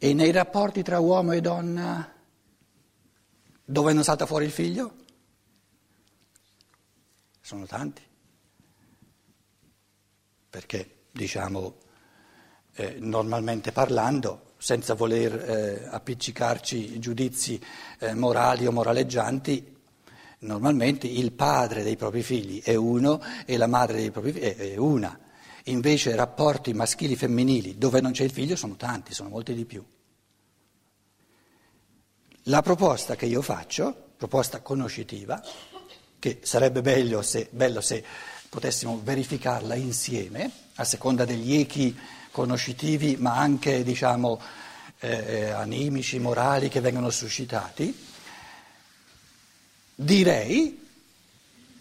E nei rapporti tra uomo e donna, dove non salta fuori il figlio? Sono tanti. Perché, diciamo, eh, normalmente parlando, senza voler eh, appiccicarci giudizi eh, morali o moraleggianti, normalmente il padre dei propri figli è uno e la madre dei propri figli è una. Invece rapporti maschili femminili dove non c'è il figlio sono tanti, sono molti di più. La proposta che io faccio, proposta conoscitiva, che sarebbe bello se, bello se potessimo verificarla insieme, a seconda degli echi conoscitivi, ma anche diciamo, eh, animici, morali che vengono suscitati, direi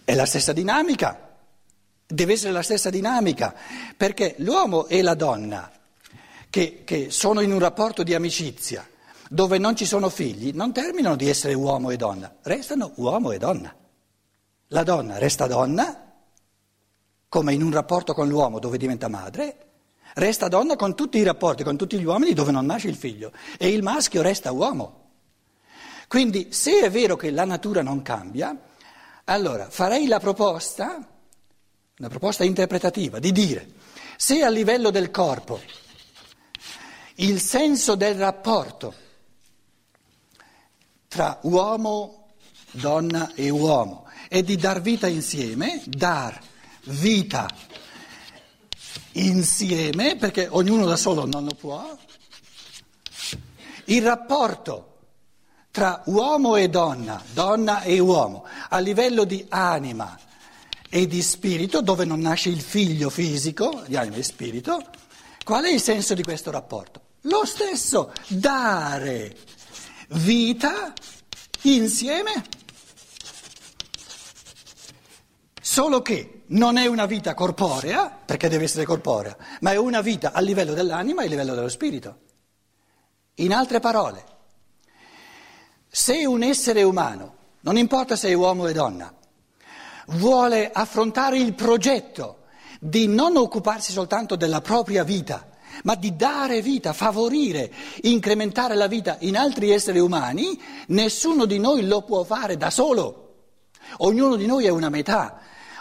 è la stessa dinamica. Deve essere la stessa dinamica, perché l'uomo e la donna che, che sono in un rapporto di amicizia, dove non ci sono figli, non terminano di essere uomo e donna, restano uomo e donna. La donna resta donna, come in un rapporto con l'uomo dove diventa madre, resta donna con tutti i rapporti, con tutti gli uomini dove non nasce il figlio, e il maschio resta uomo. Quindi se è vero che la natura non cambia, allora farei la proposta una proposta interpretativa di dire se a livello del corpo il senso del rapporto tra uomo, donna e uomo è di dar vita insieme, dar vita insieme, perché ognuno da solo non lo può, il rapporto tra uomo e donna, donna e uomo, a livello di anima, e di spirito, dove non nasce il figlio fisico, di anima e spirito, qual è il senso di questo rapporto? Lo stesso, dare vita insieme, solo che non è una vita corporea, perché deve essere corporea, ma è una vita a livello dell'anima e a livello dello spirito. In altre parole, se un essere umano, non importa se è uomo o donna, vuole affrontare il progetto di non occuparsi soltanto della propria vita, ma di dare vita, favorire, incrementare la vita in altri esseri umani, nessuno di noi lo può fare da solo. Ognuno di noi è una metà,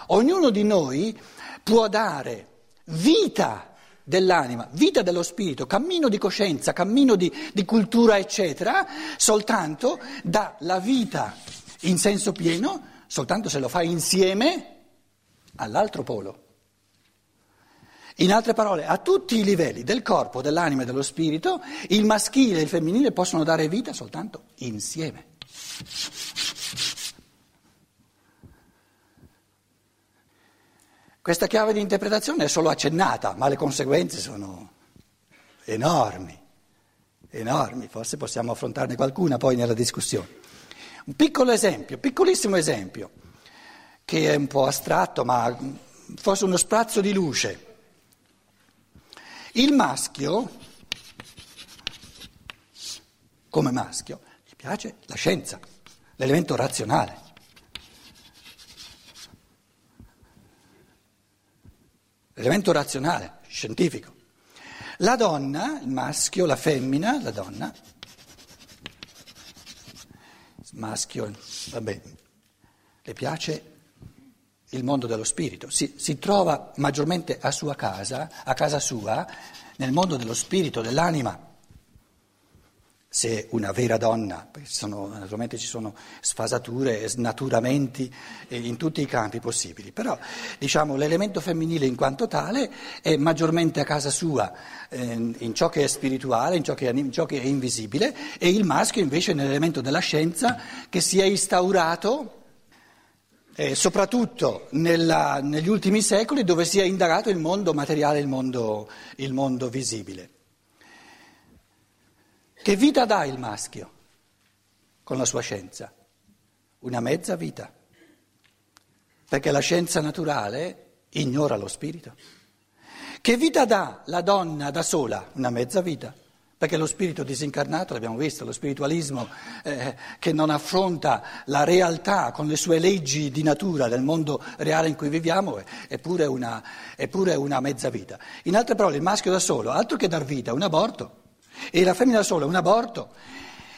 ognuno di noi può dare vita dell'anima, vita dello spirito, cammino di coscienza, cammino di, di cultura, eccetera, soltanto dalla vita in senso pieno soltanto se lo fa insieme all'altro polo. In altre parole, a tutti i livelli del corpo, dell'anima e dello spirito, il maschile e il femminile possono dare vita soltanto insieme. Questa chiave di interpretazione è solo accennata, ma le conseguenze sono enormi, enormi. Forse possiamo affrontarne qualcuna poi nella discussione. Un piccolo esempio, piccolissimo esempio, che è un po' astratto, ma forse uno sprazzo di luce. Il maschio, come maschio, gli piace la scienza, l'elemento razionale. L'elemento razionale, scientifico. La donna, il maschio, la femmina, la donna, maschio, vabbè, le piace il mondo dello spirito, si, si, trova maggiormente a sua casa, a casa sua, nel mondo dello spirito, dell'anima se una vera donna, sono, naturalmente ci sono sfasature, snaturamenti in tutti i campi possibili, però diciamo, l'elemento femminile in quanto tale è maggiormente a casa sua eh, in ciò che è spirituale, in ciò che è, in ciò che è invisibile, e il maschio invece nell'elemento della scienza che si è instaurato eh, soprattutto nella, negli ultimi secoli dove si è indagato il mondo materiale, il mondo, il mondo visibile. Che vita dà il maschio con la sua scienza? Una mezza vita, perché la scienza naturale ignora lo spirito. Che vita dà la donna da sola? Una mezza vita, perché lo spirito disincarnato, l'abbiamo visto, lo spiritualismo eh, che non affronta la realtà con le sue leggi di natura del mondo reale in cui viviamo, è pure una, è pure una mezza vita. In altre parole, il maschio da solo, altro che dar vita, è un aborto. E la femmina sola è un aborto,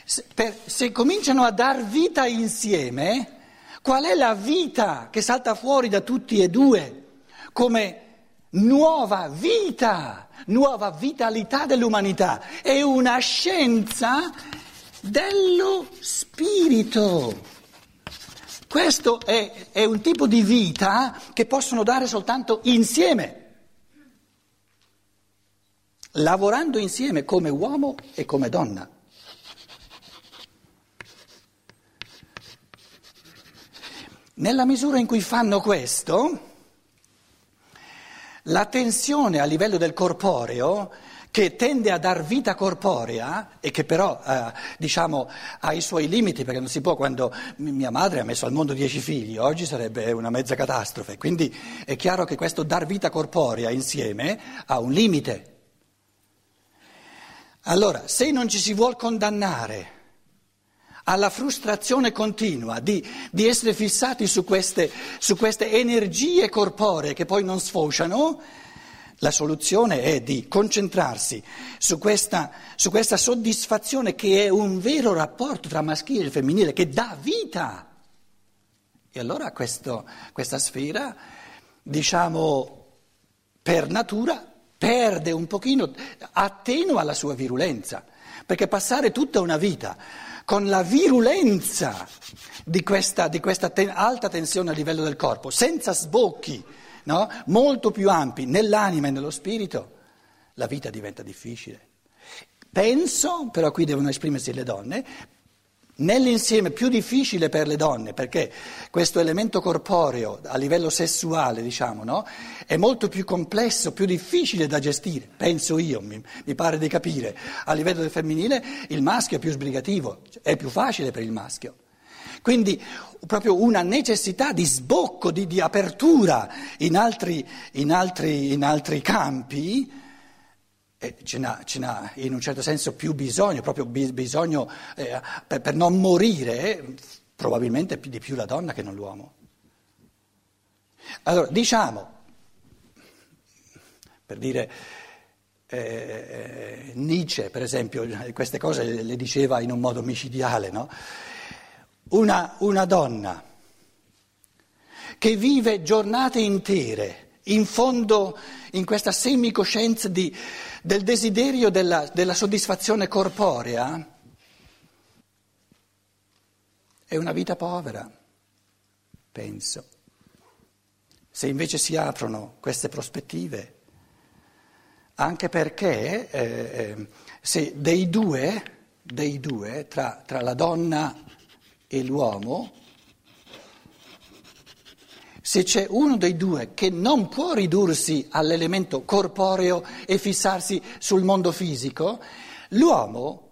se, per, se cominciano a dar vita insieme, qual è la vita che salta fuori da tutti e due come nuova vita, nuova vitalità dell'umanità? È una scienza dello spirito. Questo è, è un tipo di vita che possono dare soltanto insieme, lavorando insieme come uomo e come donna. Nella misura in cui fanno questo, la tensione a livello del corporeo che tende a dar vita corporea e che però eh, diciamo, ha i suoi limiti perché non si può quando mia madre ha messo al mondo dieci figli, oggi sarebbe una mezza catastrofe, quindi è chiaro che questo dar vita corporea insieme ha un limite. Allora, se non ci si vuole condannare alla frustrazione continua di, di essere fissati su queste, su queste energie corporee che poi non sfociano, la soluzione è di concentrarsi su questa, su questa, soddisfazione che è un vero rapporto tra maschile e femminile, che dà vita. E allora questo, questa sfera, diciamo, per natura perde un pochino, attenua la sua virulenza, perché passare tutta una vita con la virulenza di questa, di questa ten, alta tensione a livello del corpo, senza sbocchi, no? molto più ampi nell'anima e nello spirito, la vita diventa difficile. Penso, però qui devono esprimersi le donne, nell'insieme più difficile per le donne, perché questo elemento corporeo a livello sessuale, diciamo, no? è molto più complesso, più difficile da gestire, penso io, mi, mi, pare di capire. A livello del femminile il maschio è più sbrigativo, è più facile per il maschio. Quindi proprio una necessità di sbocco, di, di apertura in altri, in, altri, in altri, campi, eh, ce, n'ha, in un certo senso più bisogno, proprio bisogno eh, per, per, non morire, probabilmente di più la donna che non l'uomo. Allora, diciamo, per dire... Eh, Nietzsche, per esempio, queste cose le diceva in un modo micidiale, no? una, una donna che vive giornate intere in fondo in questa semicoscienza di, del desiderio della, della soddisfazione corporea, è una vita povera, penso. Se invece si aprono queste prospettive, anche perché eh, eh se dei due, dei due tra, tra la donna e l'uomo, se c'è uno dei due che non può ridursi all'elemento corporeo e fissarsi sul mondo fisico, l'uomo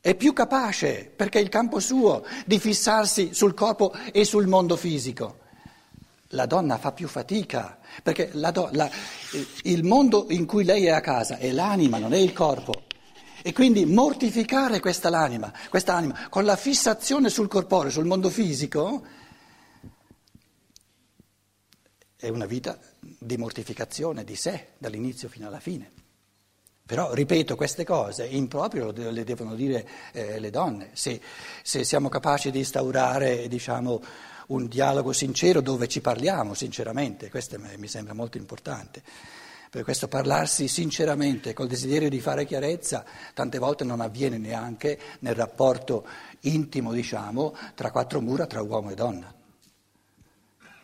è più capace, perché è il campo suo, di fissarsi sul corpo e sul mondo fisico. La donna fa più fatica, perché do, la, il mondo in cui lei è a casa è l'anima, non è il corpo. E quindi mortificare questa anima con la fissazione sul corporeo, sul mondo fisico, è una vita di mortificazione di sé dall'inizio fino alla fine. Però, ripeto, queste cose in proprio le devono dire eh, le donne. Se, se, siamo capaci di instaurare diciamo, un dialogo sincero dove ci parliamo sinceramente, questo mi sembra molto importante. Per questo parlarsi sinceramente col desiderio di fare chiarezza tante volte non avviene neanche nel rapporto intimo, diciamo, tra quattro mura, tra uomo e donna.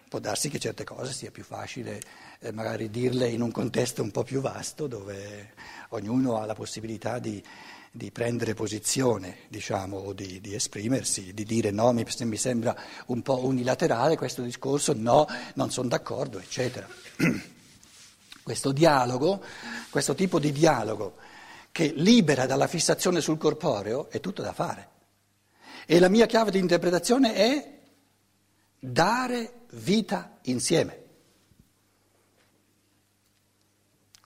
Può darsi che certe cose sia più facile eh, magari dirle in un contesto un po' più vasto dove ognuno ha la possibilità di, di prendere posizione, diciamo, o di, di, esprimersi, di dire no, mi, mi sembra un po' unilaterale questo discorso, no, non sono d'accordo, eccetera. Questo dialogo, questo tipo di dialogo che libera dalla fissazione sul corporeo è tutto da fare. E la mia chiave di interpretazione è dare vita insieme.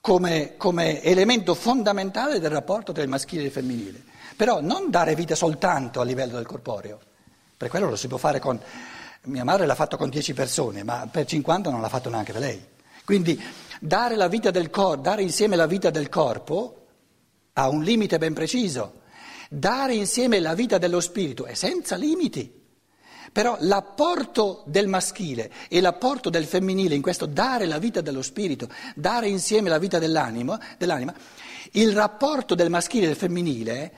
Come, come, elemento fondamentale del rapporto tra il maschile e il femminile. Però non dare vita soltanto a livello del corporeo, per quello lo si può fare con... Mia madre l'ha fatto con 10 persone, ma per 50 non l'ha fatto neanche lei. Quindi dare, la vita del corpo, dare insieme la vita del corpo ha un limite ben preciso. Dare insieme la vita dello spirito è senza limiti. Però l'apporto del maschile e l'apporto del femminile in questo dare la vita dello spirito, dare insieme la vita dell'anima, dell'anima il rapporto del maschile e del femminile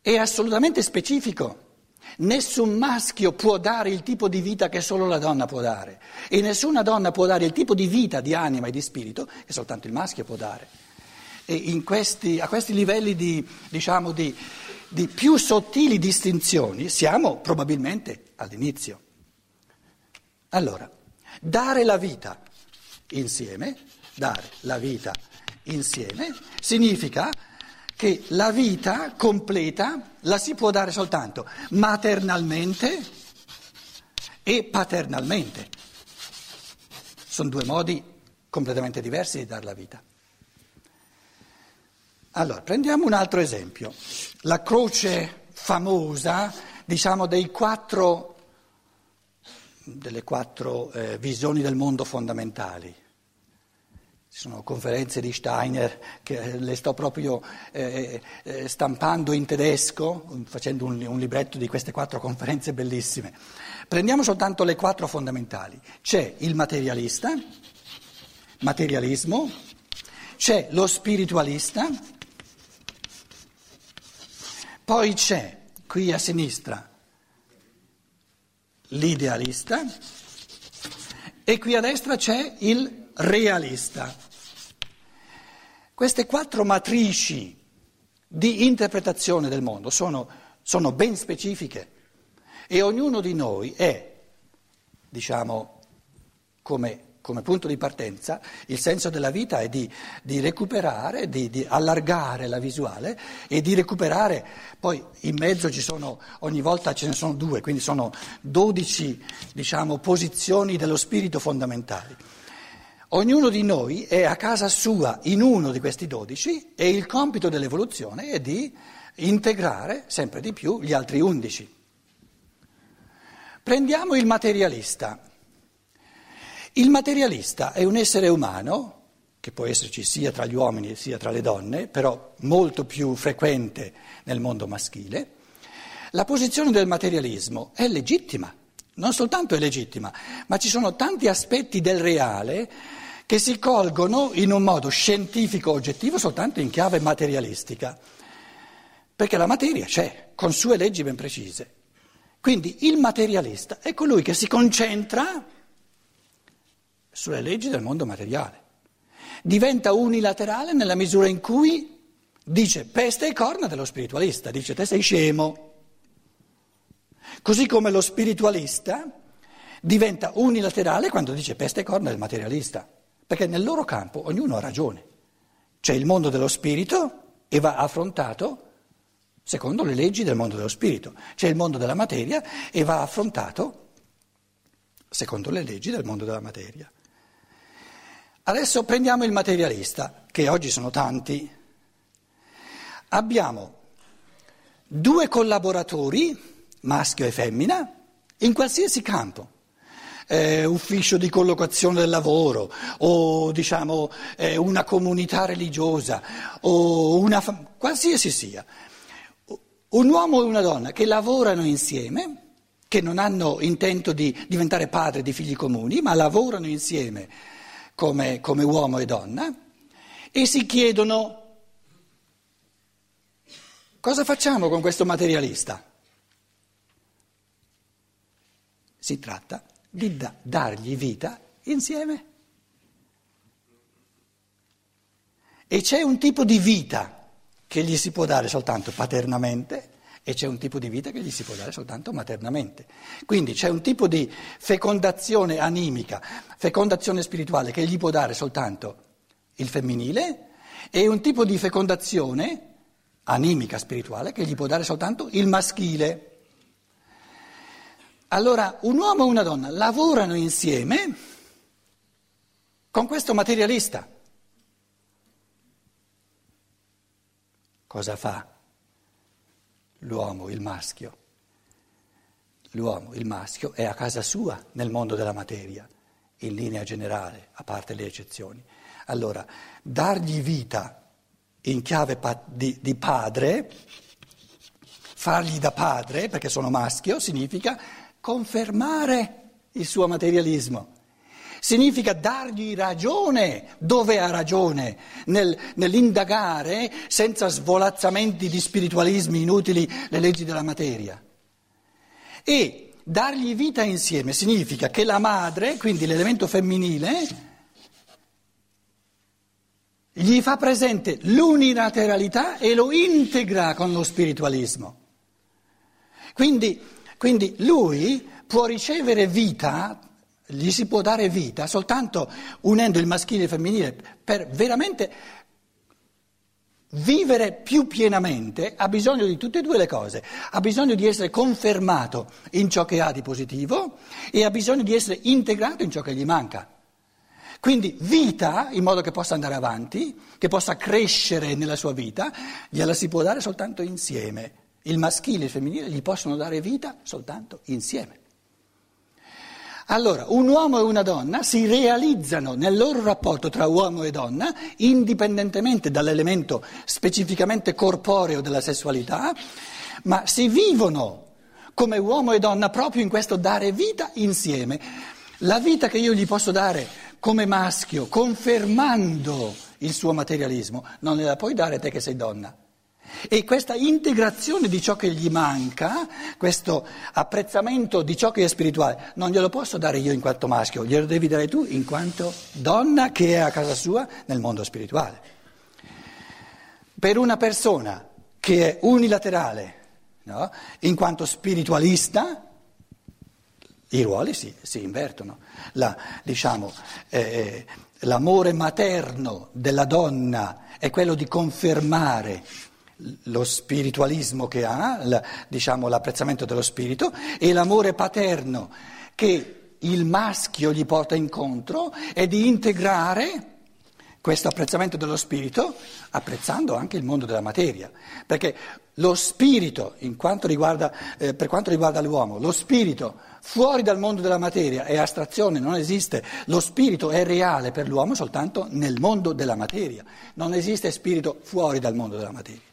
è assolutamente specifico. Nessun maschio può dare il tipo di vita che solo la donna può dare e nessuna donna può dare il tipo di vita, di anima e di spirito che soltanto il maschio può dare. E questi, a questi livelli di, diciamo, di, di più sottili distinzioni siamo probabilmente all'inizio. Allora, dare la vita insieme, dare la vita insieme, significa che la vita completa la si può dare soltanto maternalmente e paternalmente. Sono due modi completamente diversi di dare la vita. Allora, prendiamo un altro esempio, la croce famosa, diciamo, quattro, delle quattro eh, visioni del mondo fondamentali. Ci sono conferenze di Steiner che le sto proprio eh, eh, stampando in tedesco, facendo un, un, libretto di queste quattro conferenze bellissime. Prendiamo soltanto le quattro fondamentali. C'è il materialista, materialismo, c'è lo spiritualista, poi c'è qui a sinistra l'idealista e qui a destra c'è il realista. Queste quattro matrici di interpretazione del mondo sono, sono ben specifiche e ognuno di noi è, diciamo, come come punto di partenza, il senso della vita è di, di recuperare, di, di, allargare la visuale e di recuperare, poi in mezzo ci sono, ogni volta ce ne sono due, quindi sono dodici diciamo, posizioni dello spirito fondamentali. Ognuno di noi è a casa sua in uno di questi dodici e il compito dell'evoluzione è di integrare sempre di più gli altri undici. Prendiamo il materialista. Il materialista è un essere umano, che può esserci sia tra gli uomini sia tra le donne, però molto più frequente nel mondo maschile. La posizione del materialismo è legittima, non soltanto è legittima, ma ci sono tanti aspetti del reale che si colgono in un modo scientifico oggettivo soltanto in chiave materialistica, perché la materia c'è, con sue leggi ben precise. Quindi il materialista è colui che si concentra sulle leggi del mondo materiale. Diventa unilaterale nella misura in cui dice peste e corna dello spiritualista, dice te sei scemo. Così come lo spiritualista diventa unilaterale quando dice peste e corna del materialista, perché nel loro campo ognuno ha ragione. C'è il mondo dello spirito e va affrontato secondo le leggi del mondo dello spirito. C'è il mondo della materia e va affrontato secondo le leggi del mondo della materia. Adesso prendiamo il materialista, che oggi sono tanti. Abbiamo due collaboratori, maschio e femmina, in qualsiasi campo. Eh, ufficio di collocazione del lavoro o diciamo eh, una comunità religiosa o una fam- qualsiasi sia. Un uomo e una donna che lavorano insieme, che non hanno intento di diventare padri di figli comuni, ma lavorano insieme come, come uomo e donna e si chiedono cosa facciamo con questo materialista? Si tratta di da- dargli vita insieme. E c'è un tipo di vita che gli si può dare soltanto paternamente e c'è un tipo di vita che gli si può dare soltanto maternamente. Quindi c'è un tipo di fecondazione animica, fecondazione spirituale che gli può dare soltanto il femminile e un tipo di fecondazione animica spirituale che gli può dare soltanto il maschile. Allora un uomo e una donna lavorano insieme con questo materialista. Cosa fa? L'uomo, il maschio. L'uomo, il maschio, è a casa sua nel mondo della materia, in linea generale, a parte le eccezioni. Allora, dargli vita in chiave di, di padre, fargli da padre, perché sono maschio, significa confermare il suo materialismo. Significa dargli ragione dove ha ragione, nel, nell'indagare senza svolazzamenti di spiritualismi inutili le leggi della materia. E dargli vita insieme significa che la madre, quindi l'elemento femminile, gli fa presente l'unilateralità e lo integra con lo spiritualismo. Quindi, quindi lui può ricevere vita, gli si può dare vita soltanto unendo il maschile e il femminile per veramente vivere più pienamente ha bisogno di tutte e due le cose, ha bisogno di essere confermato in ciò che ha di positivo e ha bisogno di essere integrato in ciò che gli manca. Quindi vita, in modo che possa andare avanti, che possa crescere nella sua vita, gliela si può dare soltanto insieme. Il maschile e il femminile gli possono dare vita soltanto insieme. Allora, un uomo e una donna si realizzano nel loro rapporto tra uomo e donna, indipendentemente dall'elemento specificamente corporeo della sessualità, ma si vivono come uomo e donna proprio in questo dare vita insieme. La vita che io gli posso dare come maschio, confermando il suo materialismo, non gliela puoi dare te che sei donna. E questa integrazione di ciò che gli manca, questo apprezzamento di ciò che è spirituale, non glielo posso dare io in quanto maschio, glielo devi dare tu in quanto donna che è a casa sua nel mondo spirituale. Per una persona che è unilaterale, no? in quanto spiritualista, i ruoli si, si invertono. La, diciamo, eh, eh, l'amore materno della donna è quello di confermare lo spiritualismo che ha, la, diciamo, l'apprezzamento dello spirito, e l'amore paterno che il maschio gli porta incontro è di integrare questo apprezzamento dello spirito apprezzando anche il mondo della materia, perché lo spirito, quanto riguarda, eh, per quanto riguarda l'uomo, lo spirito fuori dal mondo della materia è astrazione, non esiste, lo spirito è reale per l'uomo soltanto nel mondo della materia, non esiste spirito fuori dal mondo della materia.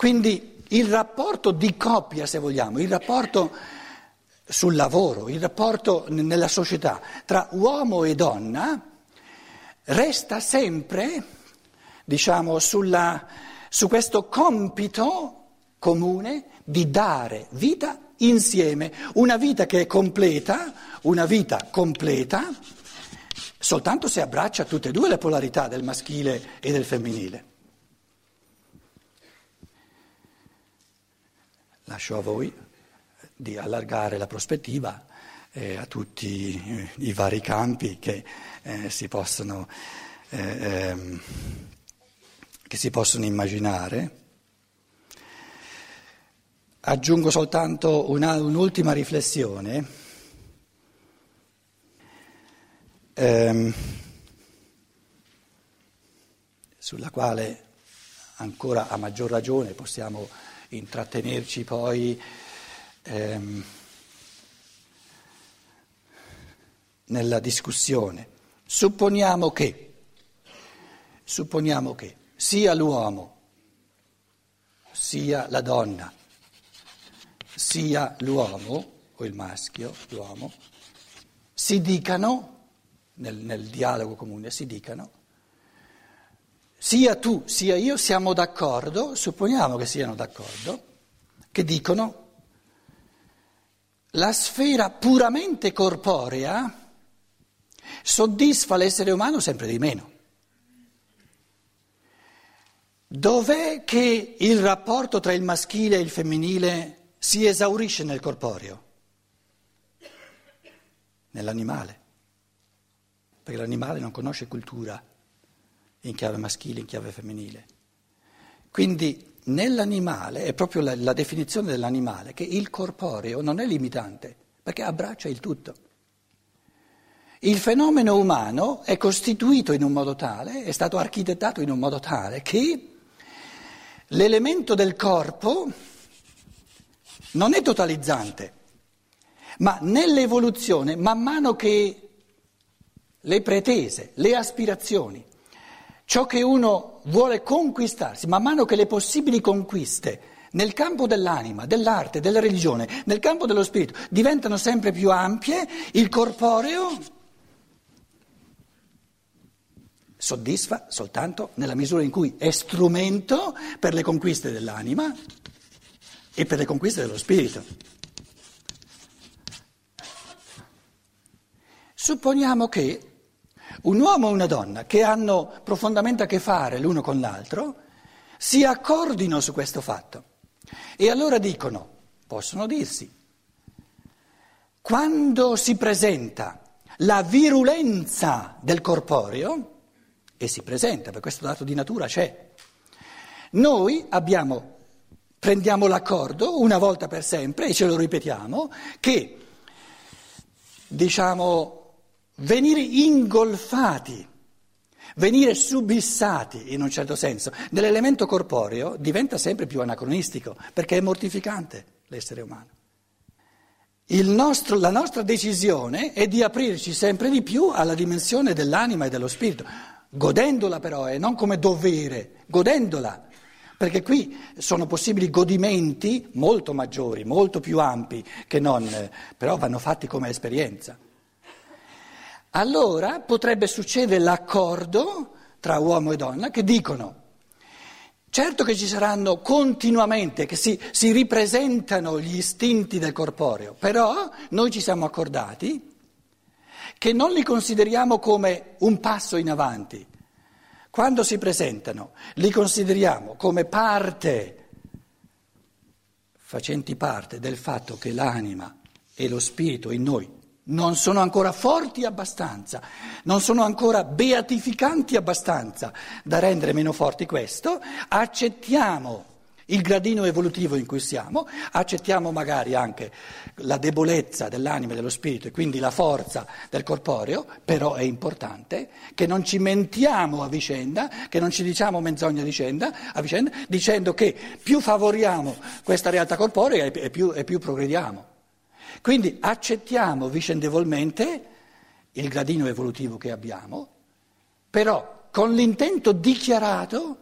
Quindi il rapporto di coppia, se vogliamo, il rapporto sul lavoro, il rapporto nella società tra uomo e donna, resta sempre, diciamo, sulla, su questo compito comune di dare vita insieme, una vita che è completa, una vita completa, soltanto se abbraccia tutte e due le polarità del maschile e del femminile. Lascio a voi di allargare la prospettiva eh, a tutti eh, i vari campi che, eh, si possono, eh, ehm, che si possono immaginare. Aggiungo soltanto una, un'ultima riflessione. Ehm, sulla quale ancora a maggior ragione possiamo intrattenerci poi ehm, nella discussione. Supponiamo che, supponiamo che sia l'uomo, sia la donna, sia l'uomo o il maschio, l'uomo, si dicano, nel, nel dialogo comune, si dicano, sia tu sia io siamo d'accordo, supponiamo che siano d'accordo, che dicono la sfera puramente corporea soddisfa l'essere umano sempre di meno. Dov'è che il rapporto tra il maschile e il femminile si esaurisce nel corporeo? Nell'animale, perché l'animale non conosce cultura in chiave maschile, in chiave femminile. Quindi nell'animale è proprio la, la definizione dell'animale che il corporeo non è limitante, perché abbraccia il tutto. Il fenomeno umano è costituito in un modo tale, è stato architettato in un modo tale che l'elemento del corpo non è totalizzante, ma nell'evoluzione, man mano che le pretese, le aspirazioni, ciò che uno vuole conquistarsi, man mano che le possibili conquiste nel campo dell'anima, dell'arte, della religione, nel campo dello spirito diventano sempre più ampie, il corporeo soddisfa soltanto nella misura in cui è strumento per le conquiste dell'anima e per le conquiste dello spirito. Supponiamo che un uomo e una donna che hanno profondamente a che fare l'uno con l'altro si accordino su questo fatto e allora dicono, possono dirsi, quando si presenta la virulenza del corporeo, e si presenta, perché questo dato di natura c'è, noi abbiamo, prendiamo l'accordo una volta per sempre e ce lo ripetiamo che, diciamo, venire ingolfati, venire subissati in un certo senso nell'elemento corporeo diventa sempre più anacronistico perché è mortificante l'essere umano. Nostro, la nostra decisione è di aprirci sempre di più alla dimensione dell'anima e dello spirito, godendola però e non come dovere, godendola, perché qui sono possibili godimenti molto maggiori, molto più ampi che non, però vanno fatti come esperienza allora potrebbe succedere l'accordo tra uomo e donna che dicono, certo che ci saranno continuamente, che si, si ripresentano gli istinti del corporeo, però noi ci siamo accordati che non li consideriamo come un passo in avanti. Quando si presentano, li consideriamo come parte, facenti parte del fatto che l'anima e lo spirito in noi non sono ancora forti abbastanza, non sono ancora beatificanti abbastanza da rendere meno forti questo, accettiamo il gradino evolutivo in cui siamo, accettiamo magari anche la debolezza dell'anima e dello spirito e quindi la forza del corporeo, però è importante che non ci mentiamo a vicenda, che non ci diciamo menzogne a vicenda, a vicenda dicendo che più favoriamo questa realtà corporea e più, e più progrediamo. Quindi accettiamo vicendevolmente il gradino evolutivo che abbiamo, però con l'intento dichiarato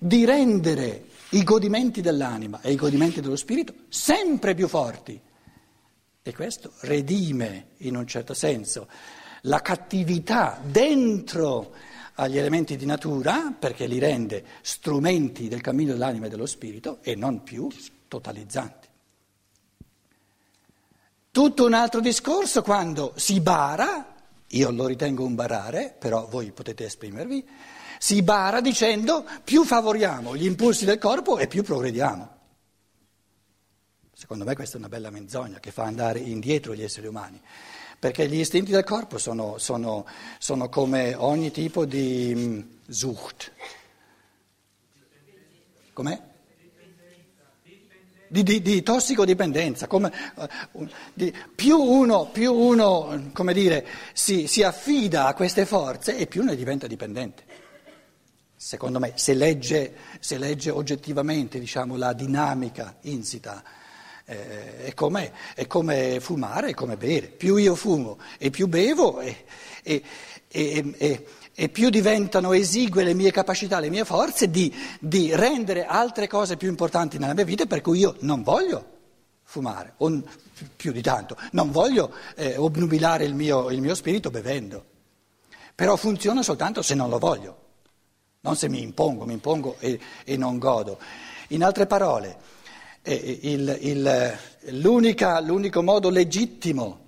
di rendere i godimenti dell'anima e i godimenti dello spirito sempre più forti. E questo redime in un certo senso la cattività dentro agli elementi di natura perché li rende strumenti del cammino dell'anima e dello spirito e non più totalizzanti. Tutto un altro discorso quando si bara, io lo ritengo un barare, però voi potete esprimervi, si bara dicendo più favoriamo gli impulsi del corpo e più progrediamo. Secondo me questa è una bella menzogna che fa andare indietro gli esseri umani, perché gli istinti del corpo sono, sono, sono come ogni tipo di um, Sucht. Com'è? Di, di, di tossicodipendenza. Come, uh, di, più uno, più uno dire, si, si, affida a queste forze e più ne diventa dipendente. Secondo me, se legge, se legge oggettivamente diciamo, la dinamica insita, eh, è, come, è, come, fumare, è come bere. Più io fumo e più bevo e, e, e e più diventano esigue le mie capacità, le mie forze di, di, rendere altre cose più importanti nella mia vita per cui io non voglio fumare, o più di tanto, non voglio eh, obnubilare il mio, il mio spirito bevendo. Però funziona soltanto se non lo voglio, non se mi impongo, mi impongo e, e non godo. In altre parole, eh, il, il, l'unico modo legittimo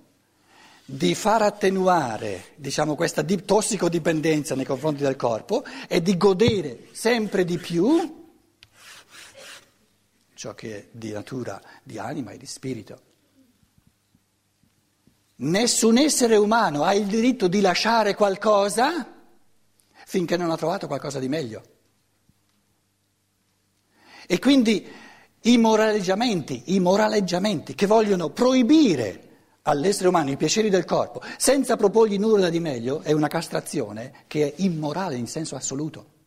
di far attenuare diciamo, questa tossicodipendenza nei confronti del corpo e di godere sempre di più ciò che è di natura di anima e di spirito. Nessun essere umano ha il diritto di lasciare qualcosa finché non ha trovato qualcosa di meglio. E quindi i moraleggiamenti, i moraleggiamenti che vogliono proibire all'essere umano i piaceri del corpo senza proporgli nulla di meglio è una castrazione che è immorale in senso assoluto.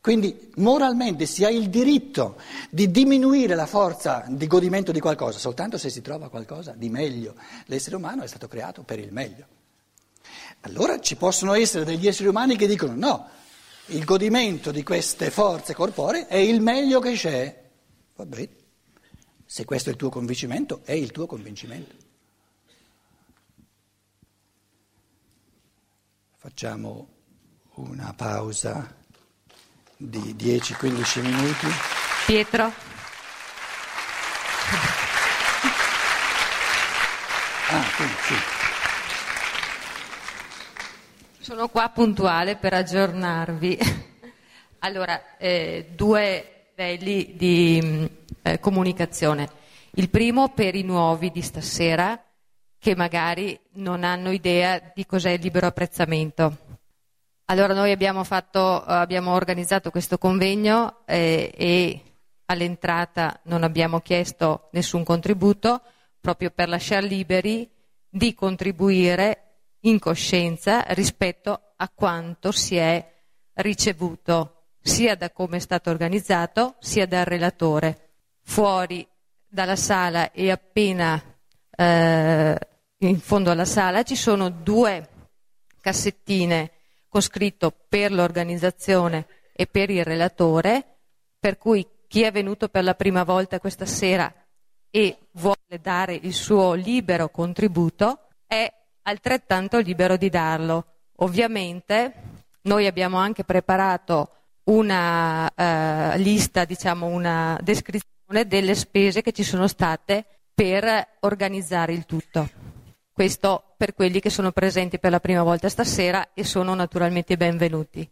Quindi moralmente si ha il diritto di diminuire la forza di godimento di qualcosa soltanto se si trova qualcosa di meglio. L'essere umano è stato creato per il meglio. Allora ci possono essere degli esseri umani che dicono no, il godimento di queste forze corporee è il meglio che c'è. Va bene, se questo è il tuo convincimento, è il tuo convincimento. Facciamo una pausa di 10-15 minuti. Pietro. Ah, sì, sì. Sono qua puntuale per aggiornarvi. Allora, eh, due livelli di comunicazione. Il primo per i nuovi di stasera che magari non hanno idea di cos'è il libero apprezzamento. Allora noi abbiamo, fatto, abbiamo organizzato questo convegno eh, e all'entrata non abbiamo chiesto nessun contributo proprio per lasciare liberi di contribuire in coscienza rispetto a quanto si è ricevuto sia da come è stato organizzato sia dal relatore. Fuori dalla sala e appena eh, in fondo alla sala ci sono due cassettine con scritto per l'organizzazione e per il relatore, per cui chi è venuto per la prima volta questa sera e vuole dare il suo libero contributo è altrettanto libero di darlo. Ovviamente noi abbiamo anche preparato una uh, lista, diciamo una descrizione delle spese che ci sono state per organizzare il tutto. Questo per quelli che sono presenti per la prima volta stasera e sono naturalmente benvenuti.